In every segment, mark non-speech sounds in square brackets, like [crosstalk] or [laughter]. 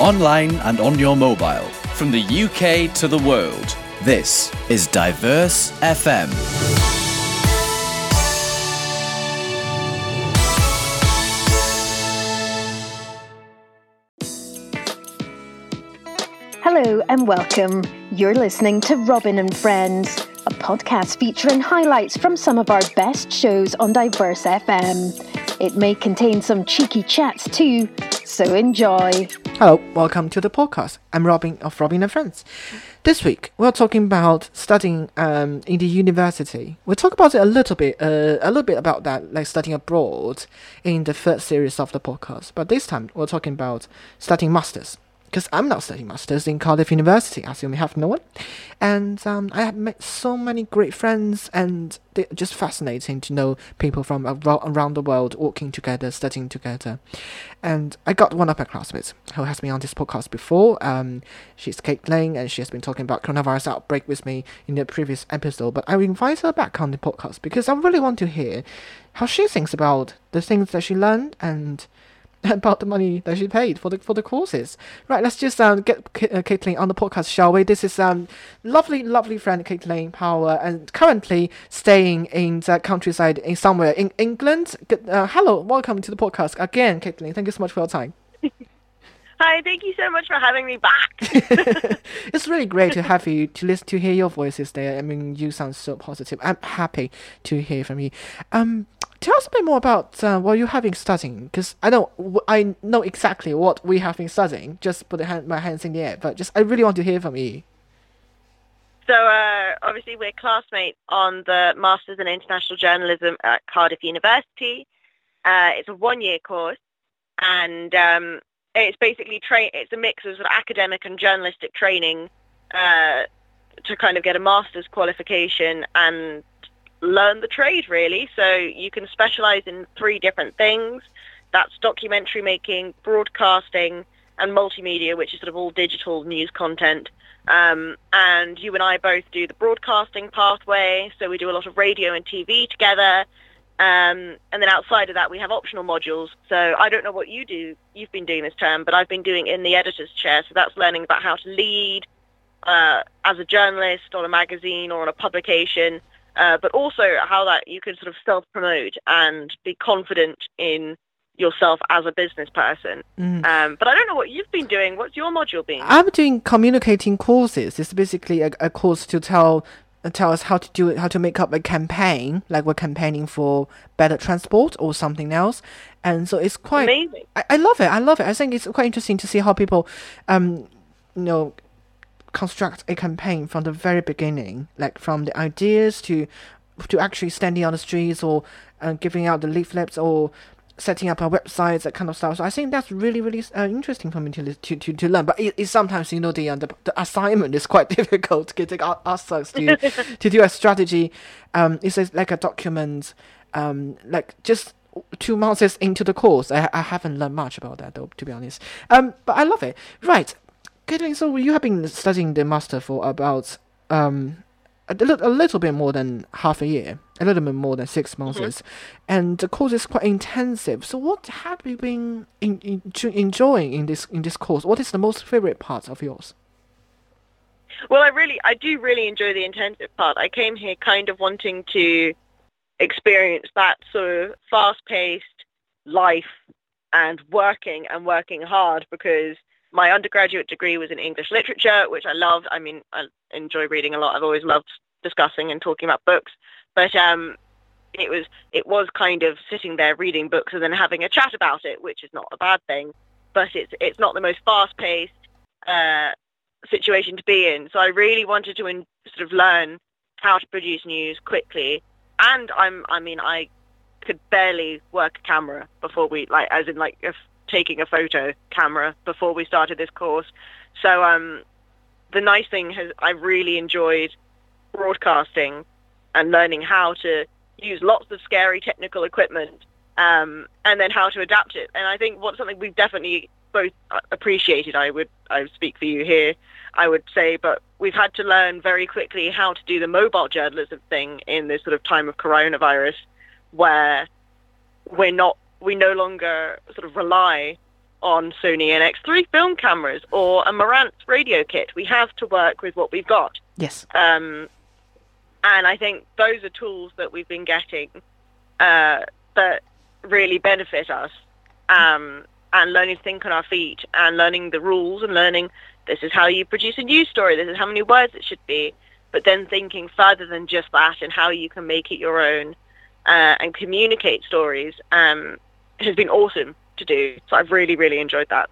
online and on your mobile. From the UK to the world, this is Diverse FM. Hello and welcome. You're listening to Robin and Friends, a podcast featuring highlights from some of our best shows on Diverse FM. It may contain some cheeky chats too, so enjoy. Hello, welcome to the podcast. I'm Robin of Robin and Friends. This week we're talking about studying um, in the university. We'll talk about it a little bit, uh, a little bit about that, like studying abroad, in the first series of the podcast. But this time we're talking about studying masters because I'm not studying masters in Cardiff University, as you may have known. And um, I have met so many great friends, and they're just fascinating to know people from around the world working together, studying together. And I got one of my classmates who has been on this podcast before. Um, she's Caitlin, and she has been talking about coronavirus outbreak with me in the previous episode. But I will invite her back on the podcast because I really want to hear how she thinks about the things that she learned and [laughs] about the money that she paid for the for the courses. Right, let's just um, get K- uh, Caitlin on the podcast, shall we? This is um lovely, lovely friend Caitlin Power, and currently staying in the countryside in somewhere in England. Uh, hello, welcome to the podcast again, Caitlin. Thank you so much for your time. [laughs] Hi, thank you so much for having me back. [laughs] it's really great to have you to listen to hear your voices there. I mean, you sound so positive. I'm happy to hear from you. Um, tell us a bit more about uh, what you're having studying, because I know I know exactly what we have been studying. Just put hand, my hands in the air, but just I really want to hear from you. So uh, obviously we're classmates on the Masters in International Journalism at Cardiff University. Uh, it's a one-year course, and um, it's basically tra- it's a mix of, sort of academic and journalistic training uh, to kind of get a master's qualification and learn the trade really. So you can specialize in three different things. That's documentary making, broadcasting, and multimedia, which is sort of all digital news content. Um, and you and I both do the broadcasting pathway, so we do a lot of radio and TV together. Um, and then outside of that, we have optional modules. So I don't know what you do. You've been doing this term, but I've been doing in the editor's chair. So that's learning about how to lead uh, as a journalist on a magazine or on a publication, uh, but also how that you can sort of self-promote and be confident in yourself as a business person. Mm. Um, but I don't know what you've been doing. What's your module been? I'm doing communicating courses. It's basically a, a course to tell tell us how to do it, how to make up a campaign, like we're campaigning for better transport or something else. And so it's quite amazing. I, I love it. I love it. I think it's quite interesting to see how people, um, you know, construct a campaign from the very beginning, like from the ideas to to actually standing on the streets or uh, giving out the leaflets or setting up our websites, that kind of stuff. So I think that's really, really uh, interesting for me to, to, to, to learn. But it, it's sometimes, you know, the, uh, the, the assignment is quite [laughs] difficult to get us to, to do a strategy. Um, it's like a document, um, like just two months into the course. I, I haven't learned much about that, though, to be honest. Um, but I love it. Right. Caitlin, so you have been studying the master for about um, a, a little bit more than half a year, a little bit more than six months, mm-hmm. and the course is quite intensive. So, what have you been in, in, enjoying in this in this course? What is the most favorite part of yours? Well, I really, I do really enjoy the intensive part. I came here kind of wanting to experience that sort of fast-paced life and working and working hard because my undergraduate degree was in English literature, which I loved. I mean, I enjoy reading a lot. I've always loved discussing and talking about books, but um, it was it was kind of sitting there reading books and then having a chat about it, which is not a bad thing, but it's it's not the most fast-paced uh, situation to be in. So I really wanted to in, sort of learn how to produce news quickly, and I'm I mean I could barely work a camera before we like as in like if taking a photo camera before we started this course. So um, the nice thing has I really enjoyed broadcasting and learning how to use lots of scary technical equipment um, and then how to adapt it. And I think what's something we've definitely both appreciated, I would I would speak for you here, I would say, but we've had to learn very quickly how to do the mobile journalism thing in this sort of time of coronavirus where we're not we no longer sort of rely on Sony NX3 film cameras or a Marantz radio kit. We have to work with what we've got. Yes. Um, and I think those are tools that we've been getting uh, that really benefit us. Um, and learning to think on our feet and learning the rules and learning this is how you produce a news story, this is how many words it should be, but then thinking further than just that and how you can make it your own uh, and communicate stories um, has been awesome to do. So I've really, really enjoyed that.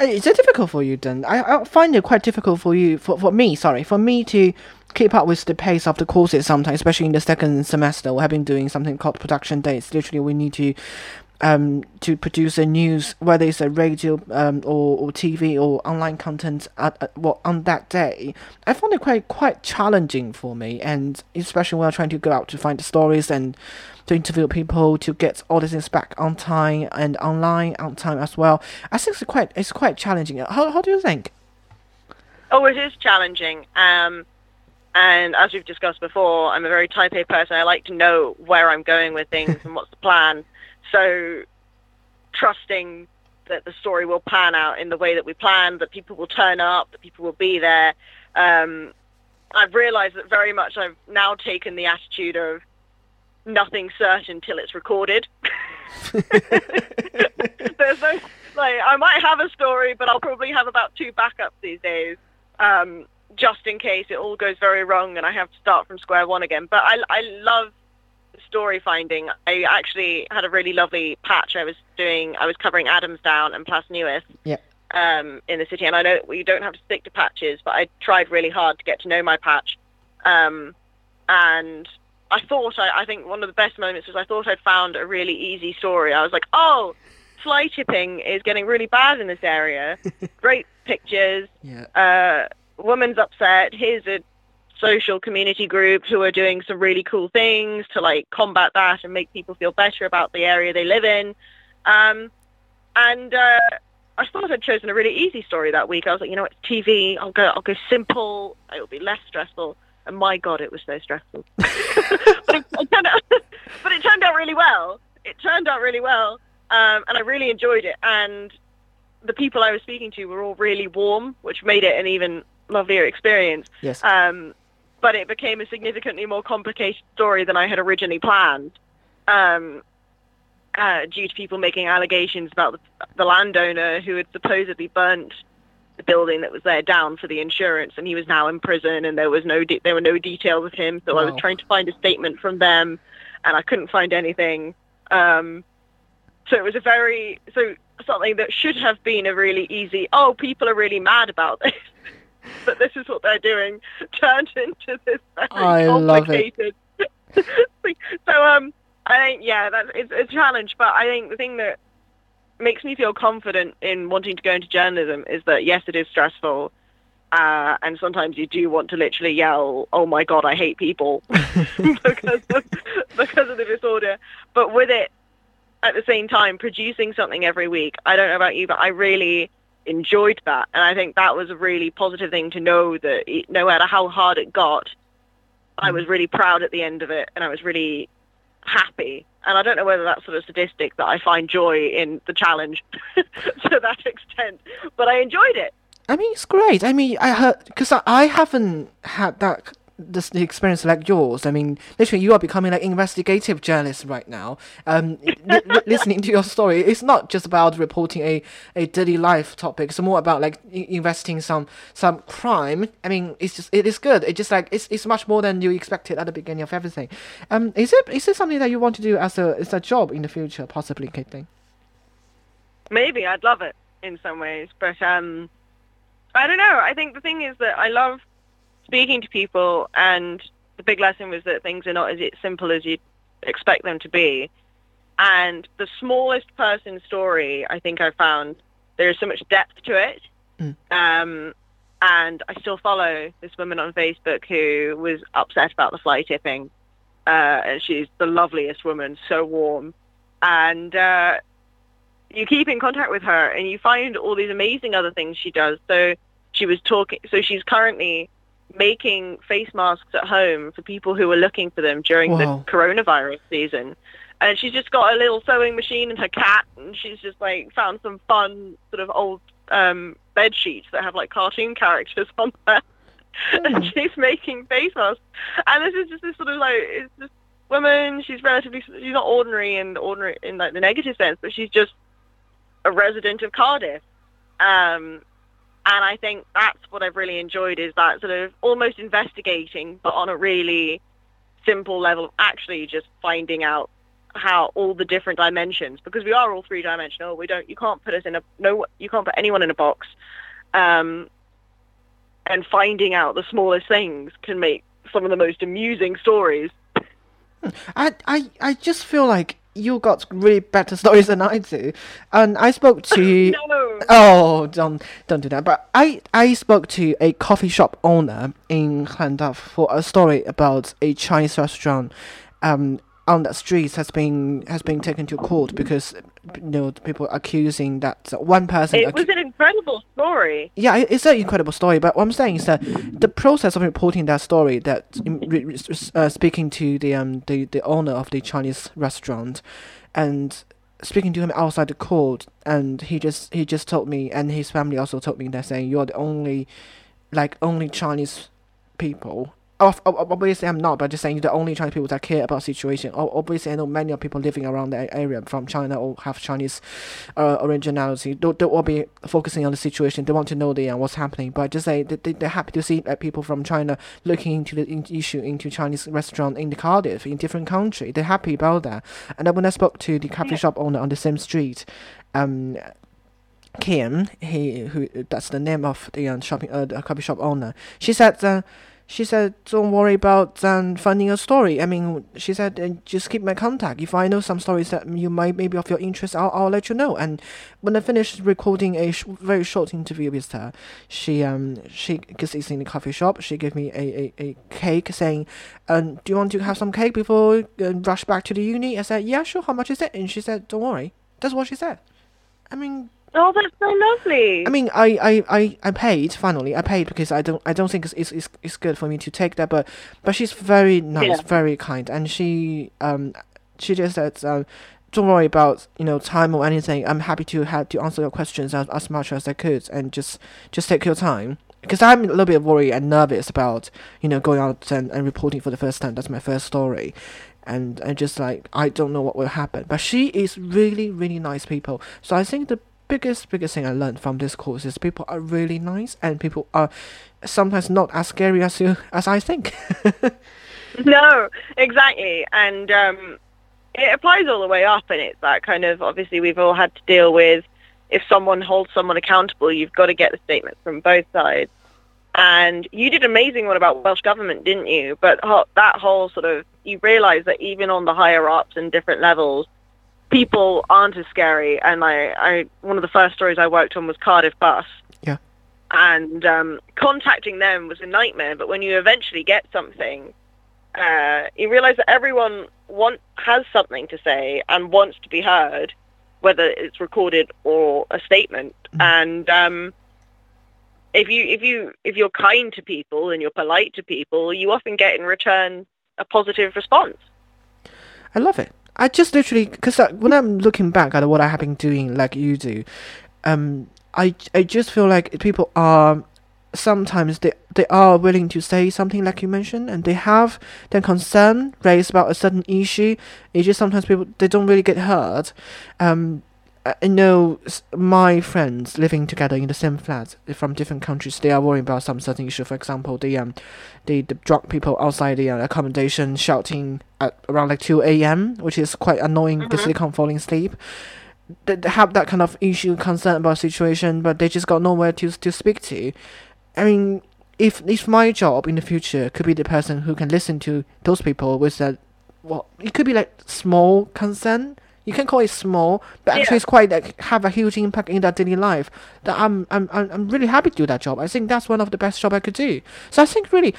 Uh, Is it difficult for you then? I, I find it quite difficult for you, for, for me, sorry, for me to keep up with the pace of the courses sometimes, especially in the second semester. We have been doing something called production days. Literally, we need to um, to produce a news, whether it's a radio um, or, or TV or online content at, at, well, on that day. I found it quite quite challenging for me, and especially when I'm trying to go out to find the stories and to interview people to get all this things back on time and online on time as well. I think it's quite it's quite challenging. How how do you think? Oh, it is challenging. Um, and as we've discussed before, I'm a very type A person. I like to know where I'm going with things [laughs] and what's the plan. So trusting that the story will pan out in the way that we plan, that people will turn up, that people will be there. Um, I've realized that very much I've now taken the attitude of nothing certain till it's recorded. [laughs] There's no, like, I might have a story, but I'll probably have about two backups these days. Um, just in case it all goes very wrong and I have to start from square one again. But I, I love story finding. I actually had a really lovely patch I was doing. I was covering Adamsdown and Plas Newydd Yeah. um, in the city. And I know we don't have to stick to patches, but I tried really hard to get to know my patch. Um, and I thought, I, I think one of the best moments was I thought I'd found a really easy story. I was like, oh, fly tipping is getting really bad in this area. [laughs] Great pictures. Yeah. Uh, woman's upset. Here's a social community group who are doing some really cool things to like combat that and make people feel better about the area they live in. Um, and uh, I thought I'd chosen a really easy story that week. I was like, you know, it's TV. I'll go. I'll go simple. It'll be less stressful. And my God, it was so stressful. [laughs] but, it, it turned out, [laughs] but it turned out really well. It turned out really well, um, and I really enjoyed it. And the people I was speaking to were all really warm, which made it an even lovelier experience. Yes. Um, but it became a significantly more complicated story than I had originally planned, um, uh, due to people making allegations about the, the landowner who had supposedly burnt the building that was there down for the insurance, and he was now in prison, and there was no de- there were no details of him. So I was trying to find a statement from them, and I couldn't find anything. Um, so it was a very so something that should have been a really easy. Oh, people are really mad about this. [laughs] But this is what they're doing. [laughs] Turned into this very I complicated. [laughs] thing. so um, I think yeah, that it's a challenge. But I think the thing that makes me feel confident in wanting to go into journalism is that yes, it is stressful, uh, and sometimes you do want to literally yell, "Oh my god, I hate people," [laughs] because of, because of the disorder. But with it, at the same time, producing something every week. I don't know about you, but I really enjoyed that, and I think that was a really positive thing to know that no matter how hard it got, I mm. was really proud at the end of it, and I was really happy. And I don't know whether that's sort of sadistic that I find joy in the challenge [laughs] to that extent, but I enjoyed it. I mean, it's great. I mean, I heard because I, I haven't had that this experience like yours. I mean, literally, you are becoming like investigative journalist right now. Um, li- li- [laughs] listening to your story, it's not just about reporting a, a daily life topic. It's more about like i- investing some some crime. I mean, it's just it is good. It's just like it's it's much more than you expected at the beginning of everything. Um, is it is it something that you want to do as a as a job in the future, possibly, Caitlin? maybe I'd love it in some ways, but um, I don't know. I think the thing is that I love speaking to people, and the big lesson was that things are not as simple as you'd expect them to be. And the smallest person story, I think I found there is so much depth to it. Mm. Um, and I still follow this woman on Facebook who was upset about the fly tipping. Uh, and she's the loveliest woman, so warm. And uh, you keep in contact with her and you find all these amazing other things she does. So she was talking, so she's currently making face masks at home for people who are looking for them during Wow. the coronavirus season. and she's just got a little sewing machine and her cat, and she's just like found some fun sort of old um, bed sheets that have like cartoon characters [laughs] on them, and Hmm. she's making face masks. And this is just this sort of like it's this woman. She's relatively she's not ordinary in ordinary in like the negative sense, but she's just a resident of Cardiff. Um, and I think that's what I've really enjoyed is that sort of almost investigating, but on a really simple level of actually just finding out how all the different dimensions because we are all three dimensional. We don't you can't put us in a no you can't put anyone in a box. Um, and finding out the smallest things can make some of the most amusing stories. I, I, I just feel like you got really better stories than I do, and I spoke [laughs] to. No. Oh, don't don't do that. But I I spoke to a coffee shop owner in Llandaff for a story about a Chinese restaurant, um, on the streets has been has been taken to court because you know people accusing that one person. It was an incredible story. yeah, it's an incredible story. But what I'm saying is that the process of reporting that story, that re- uh, speaking to the um the, the owner of the Chinese restaurant, and speaking to him outside the court, and he just he just told me, and his family also told me that saying you're the only, like only Chinese people. Obviously, I'm not, but just saying the only Chinese people that care about situation. Obviously, I know many of people living around the area from China or have Chinese uh, originality. They, they will be focusing on the situation. They want to know the uh, what's happening. But just say they, they, they're happy to see uh, people from China looking into the in- issue into Chinese restaurant in the Cardiff in different country. They're happy about that. And then when I spoke to the coffee shop owner on the same street, um, Kim, he who that's the name of the um, shopping uh, the coffee shop owner. She said. Uh, she said, "Don't worry about um, finding a story. I mean, she said, uh, just keep my contact. If I know some stories that you might maybe of your interest, I'll, I'll let you know." And when I finished recording a sh- very short interview with her, she um she because it's in the coffee shop, she gave me a, a, a cake saying, um, "Do you want to have some cake before uh, rush back to the uni?" I said, "Yeah, sure. How much is it?" And she said, "Don't worry." That's what she said. I mean, Oh, that's so lovely. I mean, I, I, I, I paid finally. I paid because I don't I don't think it's, it's, it's, good for me to take that. But but she's very nice, Yeah. very kind, and she um she just said um don't worry about you know time or anything. I'm happy to have to answer your questions as, as much as I could, and just just take your time. Because I'm a little bit worried and nervous about you know going out and, and reporting for the first time. That's my first story. And and just like I don't know what will happen, but she is really really nice people. So I think the biggest biggest thing I learned from this course is people are really nice and people are sometimes not as scary as you as I think. [laughs] No, exactly. And um, it applies all the way up, and it's that kind of obviously we've all had to deal with if someone holds someone accountable, you've got to get the statement from both sides. And you did amazing one about Welsh government, didn't you? But that whole sort of you realise that even on the higher ups and different levels, people aren't as scary. And I, I one of the first stories I worked on was Cardiff Bus. Yeah. And um, contacting them was a nightmare. But when you eventually get something, uh, you realize that everyone want, has something to say and wants to be heard, whether it's recorded or a statement. And um, if you if you if you're kind to people and you're polite to people, you often get in return a positive response. I love it. I just literally because when I'm looking back at what I have been doing, like you do, um, I I just feel like people are sometimes they they are willing to say something like you mentioned, and they have their concern raised about a certain issue. It's just sometimes people they don't really get heard. Um, I I know my friends living together in the same flat from different countries. They are worrying about some certain issue. For example, the um, the, the drunk people outside the uh, accommodation shouting at around like two a.m., which is quite annoying because they can't fall asleep. They, they have that kind of issue, concern about situation, but they just got nowhere to to speak to. I mean, if if my job in the future could be the person who can listen to those people with that, well, it could be like small concern. You can call it small, but actually Yeah. it's quite like have a huge impact in their daily life. That I'm I'm I'm I'm really happy to do that job. I think that's one of the best job I could do. So I think really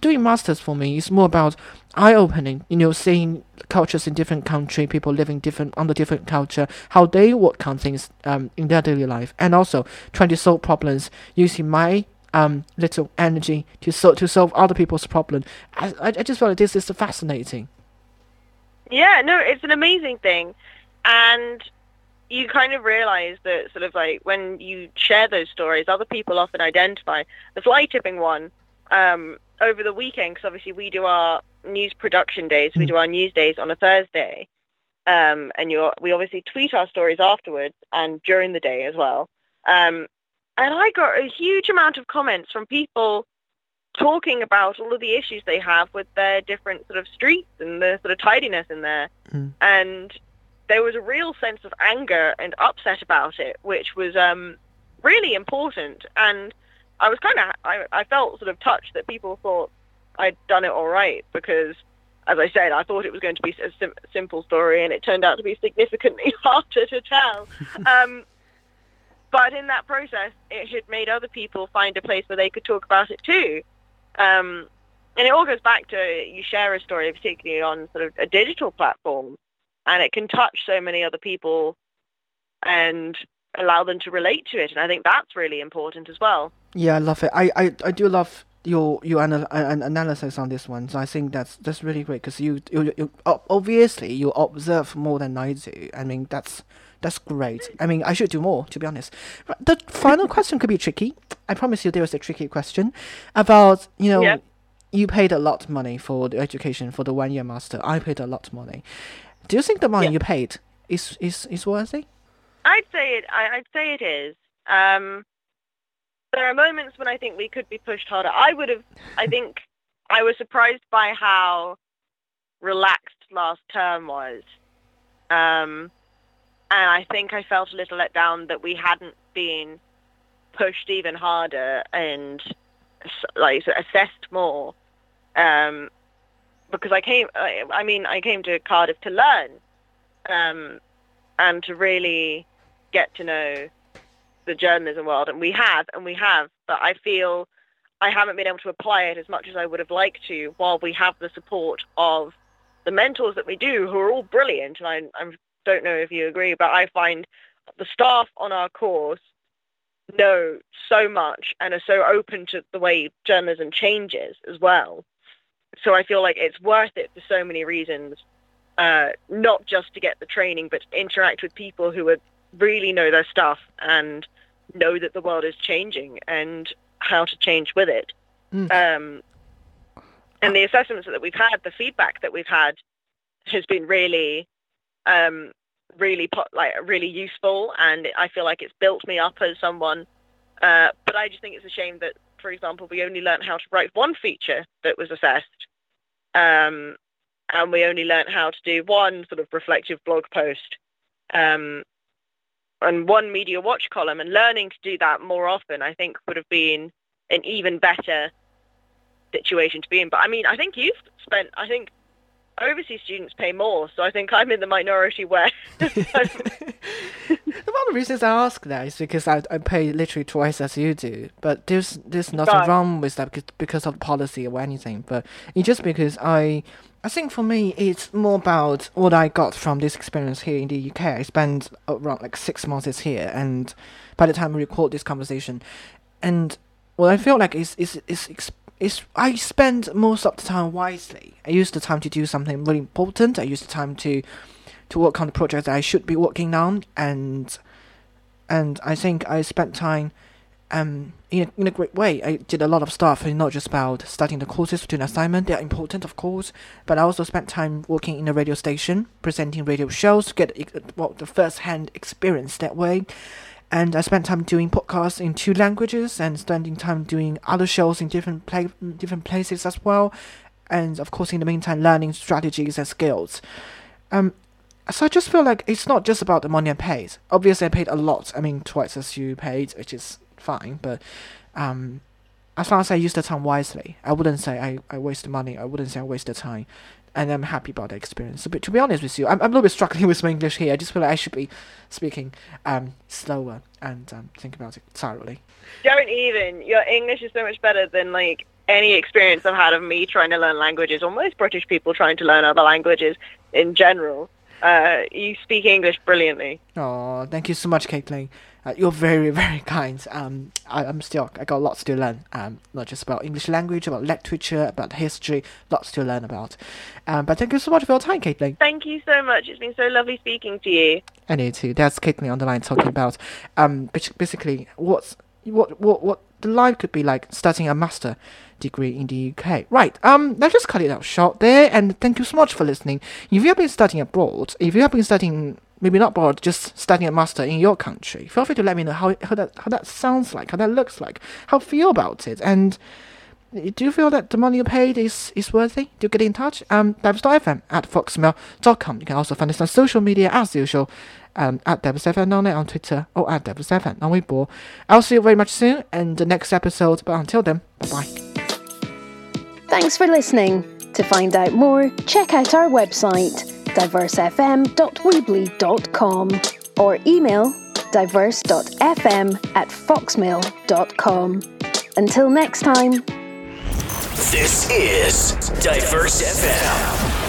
doing masters for me is more about eye opening. You know, seeing cultures in different country, people living different under different culture, how they work on things um in their daily life, and also trying to solve problems using my um little energy to solve to solve other people's problem. I I, I just feel like this is fascinating. Yeah, no, it's an amazing thing, and you kind of realize that sort of like when you share those stories, other people often identify the fly tipping one um, over the weekend because obviously we do our news production days, we Mm. do our news days on a Thursday, um, and we obviously tweet our stories afterwards and during the day as well. Um, and I got a huge amount of comments from people talking about all of the issues they have with their different sort of streets and the sort of tidiness in there. Mm. And there was a real sense of anger and upset about it, which was um, really important. And I was kind of, I, I felt sort of touched that people thought I'd done it all right because, as I said, I thought it was going to be a sim- simple story, and it turned out to be significantly [laughs] harder to tell. [laughs] um, but in that process, it had made other people find a place where they could talk about it too. Um, and it all goes back to you share a story, particularly on sort of a digital platform, and it can touch so many other people and allow them to relate to it. And I think that's really important as well. Yeah, I love it. I, I, I do love your your anal- an analysis on this one. So I think that's that's really great because you, you you obviously you observe more than I do. I mean that's that's great. I mean I should do more to be honest. The final [laughs] question could be tricky. I promise you there is a tricky question about you know you paid a lot of money for the education for the one year master. I paid a lot of money. Do you think the money Yeah. you paid is is is worthy? I'd say it. I, I'd say it is. Um, there are moments when I think we could be pushed harder. I would have. I [laughs] think I was surprised by how relaxed last term was, um, and I think I felt a little let down that we hadn't been pushed even harder and like assessed more. Um, because I came. I, mean, I came to Cardiff to learn. Um, and to really get to know the journalism world. And we have, and we have, but I feel I haven't been able to apply it as much as I would have liked to while we have the support of the mentors that we do who are all brilliant. And I, I don't know if you agree, but I find the staff on our course know so much and are so open to the way journalism changes as well. So I feel like it's worth it for so many reasons uh, not just to get the training, but to interact with people who are, really know their stuff and know that the world is changing and how to change with it. Mm. Um, and the assessments that we've had, the feedback that we've had, has been really, um, really like really useful, and I feel like it's built me up as someone. Uh, but I just think it's a shame that, for example, we only learned how to write one feature that was assessed. Um, and we only learnt how to do one sort of reflective blog post um, and one media watch column. And learning to do that more often, I think, would have been an even better situation to be in. But I mean, I think you've spent, I think overseas students pay more, so I think I'm in the minority where. [laughs] One of the reasons I ask that is because I, I pay literally twice as you do, but there's there's nothing Right. wrong with that because, because of policy or anything. But it's just because I I think for me it's more about what I got from this experience here in the UK. I spent around like six months here, and by the time we record this conversation, and what I feel like is is is. Is I spend most of the time wisely. I use the time to do something really important. I use the time to to work on the project that I should be working on, and and I think I spent time um in a, in a great way. I did a lot of stuff, not just about studying the courses, doing assignment. They are important, of course, but I also spent time working in a radio station, presenting radio shows to get well the first hand experience that way. And I spent time doing podcasts in two languages, and spending time doing other shows in different pla- different places as well. And of course, in the meantime, learning strategies and skills. Um, so I just feel like it's not just about the money I paid. Obviously, I paid a lot. I mean, twice as you paid, which is fine. But um, as long as I use the time wisely, I wouldn't say I, I waste money. I wouldn't say I waste the time. And I'm happy about the experience. So, but to be honest with you, I'm, I'm a little bit struggling [laughs] with my English here. I just feel like I should be speaking um, slower and um, think about it thoroughly. Don't even. Your English is so much better than like any experience I've had of me trying to learn languages or most British people trying to learn other languages in general. Uh, you speak English brilliantly. Oh, thank you so much, Caitlin. Uh, you're very, [laughs] very kind. Um, I, I'm still, I got lots to learn. Um, not just about English language, about literature, about history, lots to learn about. Um, but thank you so much for your time, Caitlin. Thank you so much. It's been so lovely speaking to you. And you too. That's Caitlin on the line talking about, um, basically what's what what what the life could be like studying a master degree in the UK. Right. Um, let's just cut it out short there. And thank you so much for listening. If you have been studying abroad, if you have been studying maybe not abroad, just studying a master in your country, feel free to let me know how how that how that sounds like, how that looks like, how you feel about it, and do you feel that the money you paid is, is worthy? Do get in touch? Um, Diverse.fm at foxmail.com. You can also find us on social media as usual, um, at DiverseFM on on Twitter or at DiverseFM on Weibo. I'll see you very much soon in the next episode, but until then, bye bye. Thanks for listening. To find out more, check out our website, diversefm.weebly.com or email diverse.fm at foxmail.com. Until next time. This is Diverse FM.